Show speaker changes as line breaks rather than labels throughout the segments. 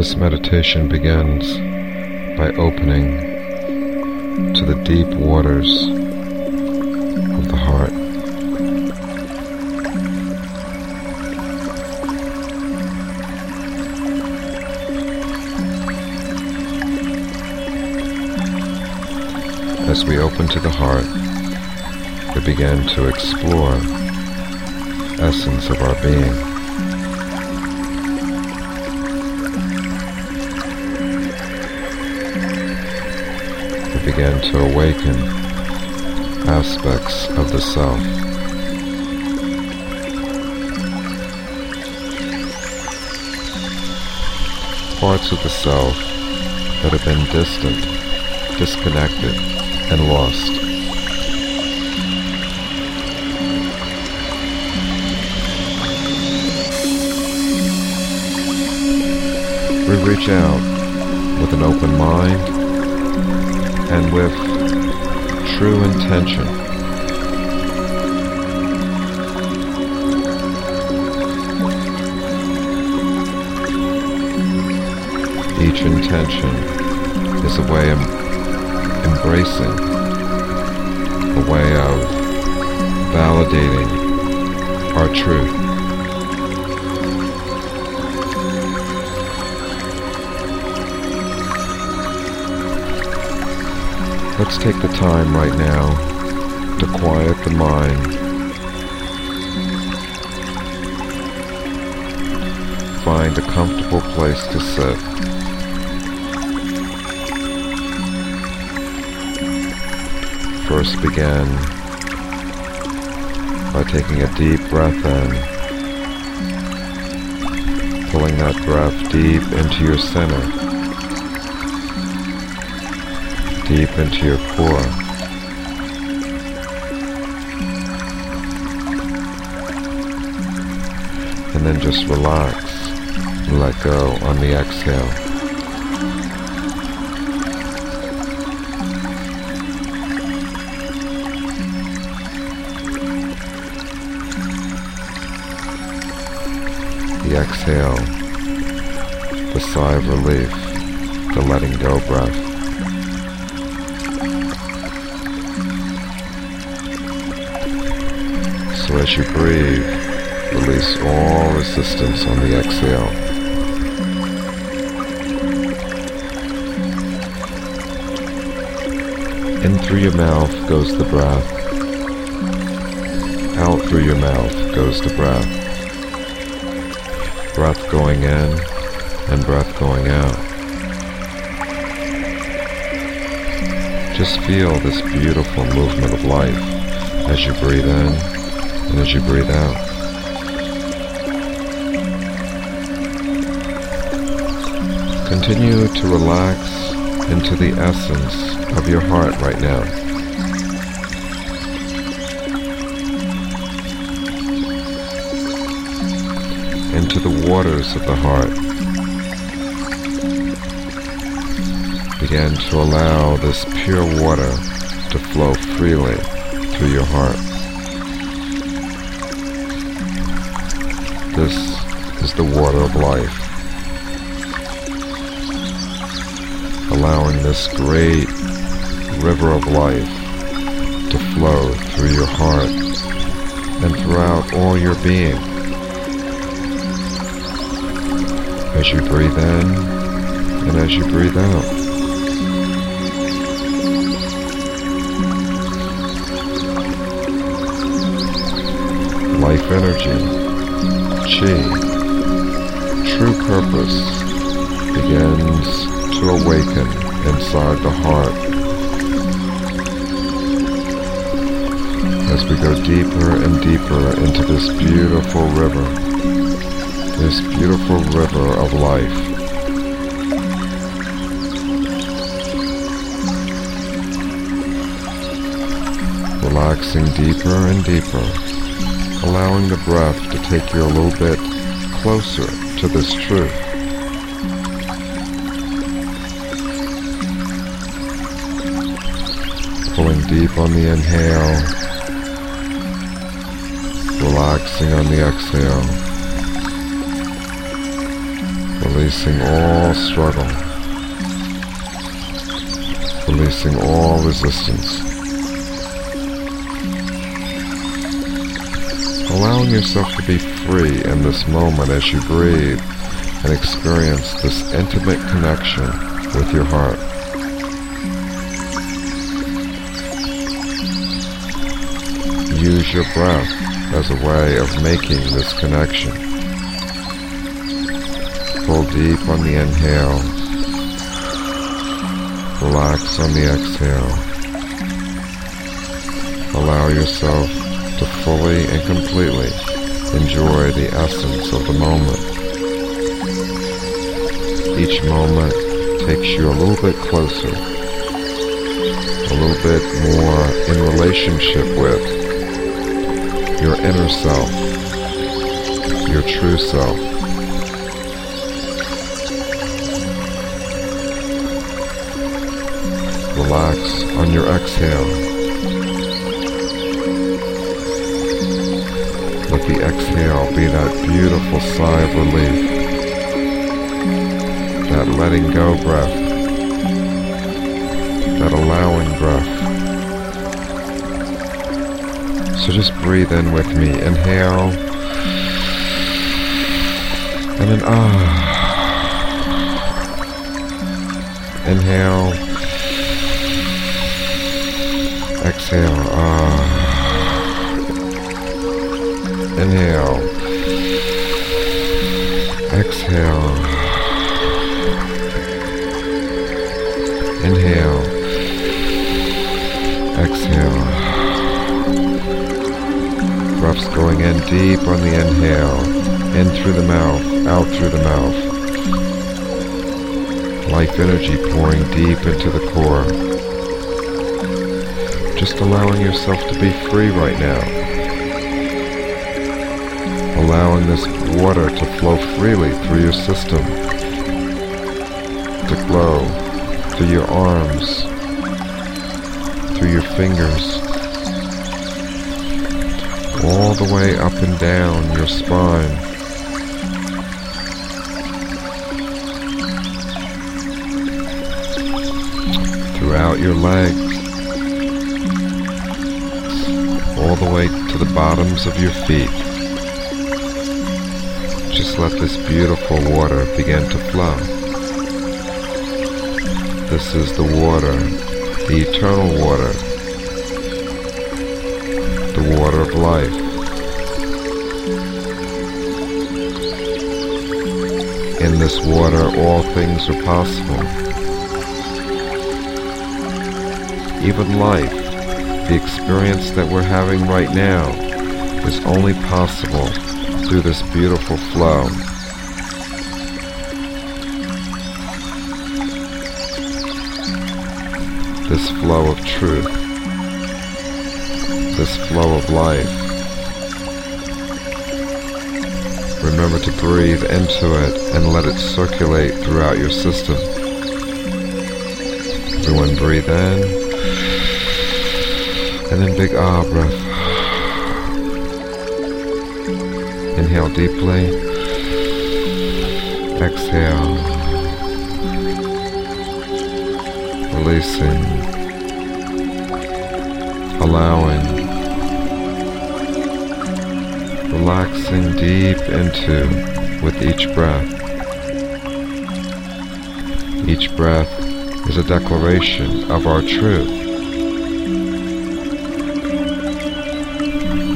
This meditation begins by opening to the deep waters of the heart. As we open to the heart, we begin to explore essence of our being. Began to awaken aspects of the self. Parts of the self that have been distant, disconnected, and lost. We reach out with an open mind and with true intention. Each intention is a way of embracing, a way of validating our truth. Let's take the time right now to quiet the mind. Find a comfortable place to sit. First begin by taking a deep breath in, pulling that breath deep into your center. Deep into your core. And then just relax and let go on the exhale. The exhale, the sigh of relief, the letting go breath. So as you breathe, release all resistance on the exhale. In through your mouth goes the breath. Out through your mouth goes the breath. Breath going in and breath going out. Just feel this beautiful movement of life as you breathe in and as you breathe out. Continue to relax into the essence of your heart right now. Into the waters of the heart. Begin to allow this pure water to flow freely through your heart. This is the water of life. Allowing this great river of life to flow through your heart and throughout all your being. As you breathe in and as you breathe out. life energy chi, true purpose begins to awaken inside the heart. As we go deeper and deeper into this beautiful river, this beautiful river of life. Relaxing deeper and deeper allowing the breath to take you a little bit closer to this truth. Pulling deep on the inhale, relaxing on the exhale, Releasing all struggle. Releasing all resistance. Allowing yourself to be free in this moment as you breathe and experience this intimate connection with your heart. Use your breath as a way of making this connection. Pull deep on the inhale. Relax on the exhale. Allow yourself to fully and completely enjoy the essence of the moment. Each moment takes you a little bit closer, a little bit more in relationship with your inner self, your true self. Relax on your exhale. Let the exhale be that beautiful sigh of relief that letting go breath, that allowing breath. So just breathe in with me. Inhale. And then ah. Inhale. Exhale. Ah. Inhale. Exhale. Inhale. Exhale. Breaths going in deep on the inhale. In through the mouth, out through the mouth. Life energy pouring deep into the core. Just allowing yourself to be free right now. Allowing this water to flow freely through your system. To glow through your arms, through your fingers, all the way up and down your spine. Throughout your legs, all the way to the bottoms of your feet. Just let this beautiful water begin to flow. This is the water, the eternal water, the water of life. In this water, all things are possible. Even life, the experience that we're having right now, is only possible through this beautiful flow. this flow of truth, this flow of life. Remember to breathe into it and let it circulate throughout your system. Everyone breathe in. And then big ah breath. Inhale deeply. Exhale. releasing, allowing, relaxing deep into with each breath. Each breath is a declaration of our truth.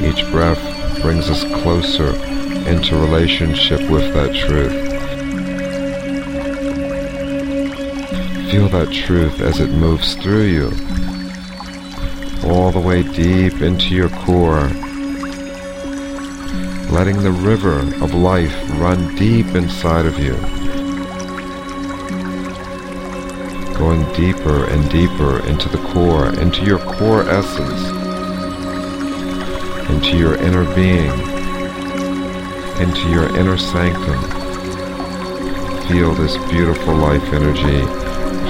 Each breath brings us closer into relationship with that truth. Feel that truth as it moves through you, all the way deep into your core, letting the river of life run deep inside of you, going deeper and deeper into the core, into your core essence, into your inner being, into your inner sanctum. Feel this beautiful life energy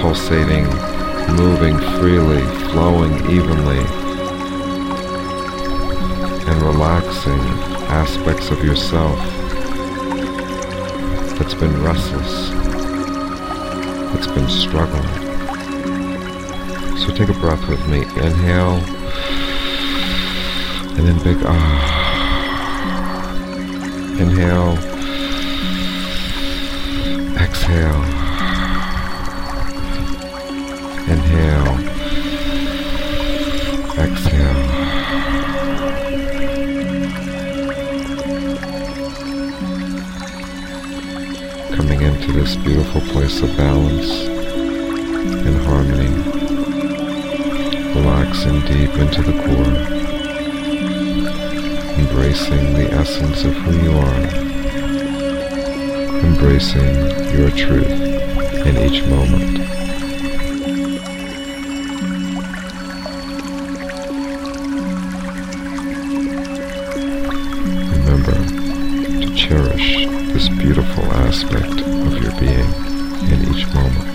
pulsating, moving freely, flowing evenly, and relaxing aspects of yourself. that's been restless, that's been struggling. So take a breath with me. Inhale, and then big ah. Inhale, exhale, inhale, exhale. Coming into this beautiful place of balance and harmony, relaxing deep into the core, embracing the essence of who you are, embracing your truth in each moment. Remember to cherish this beautiful aspect of your being in each moment.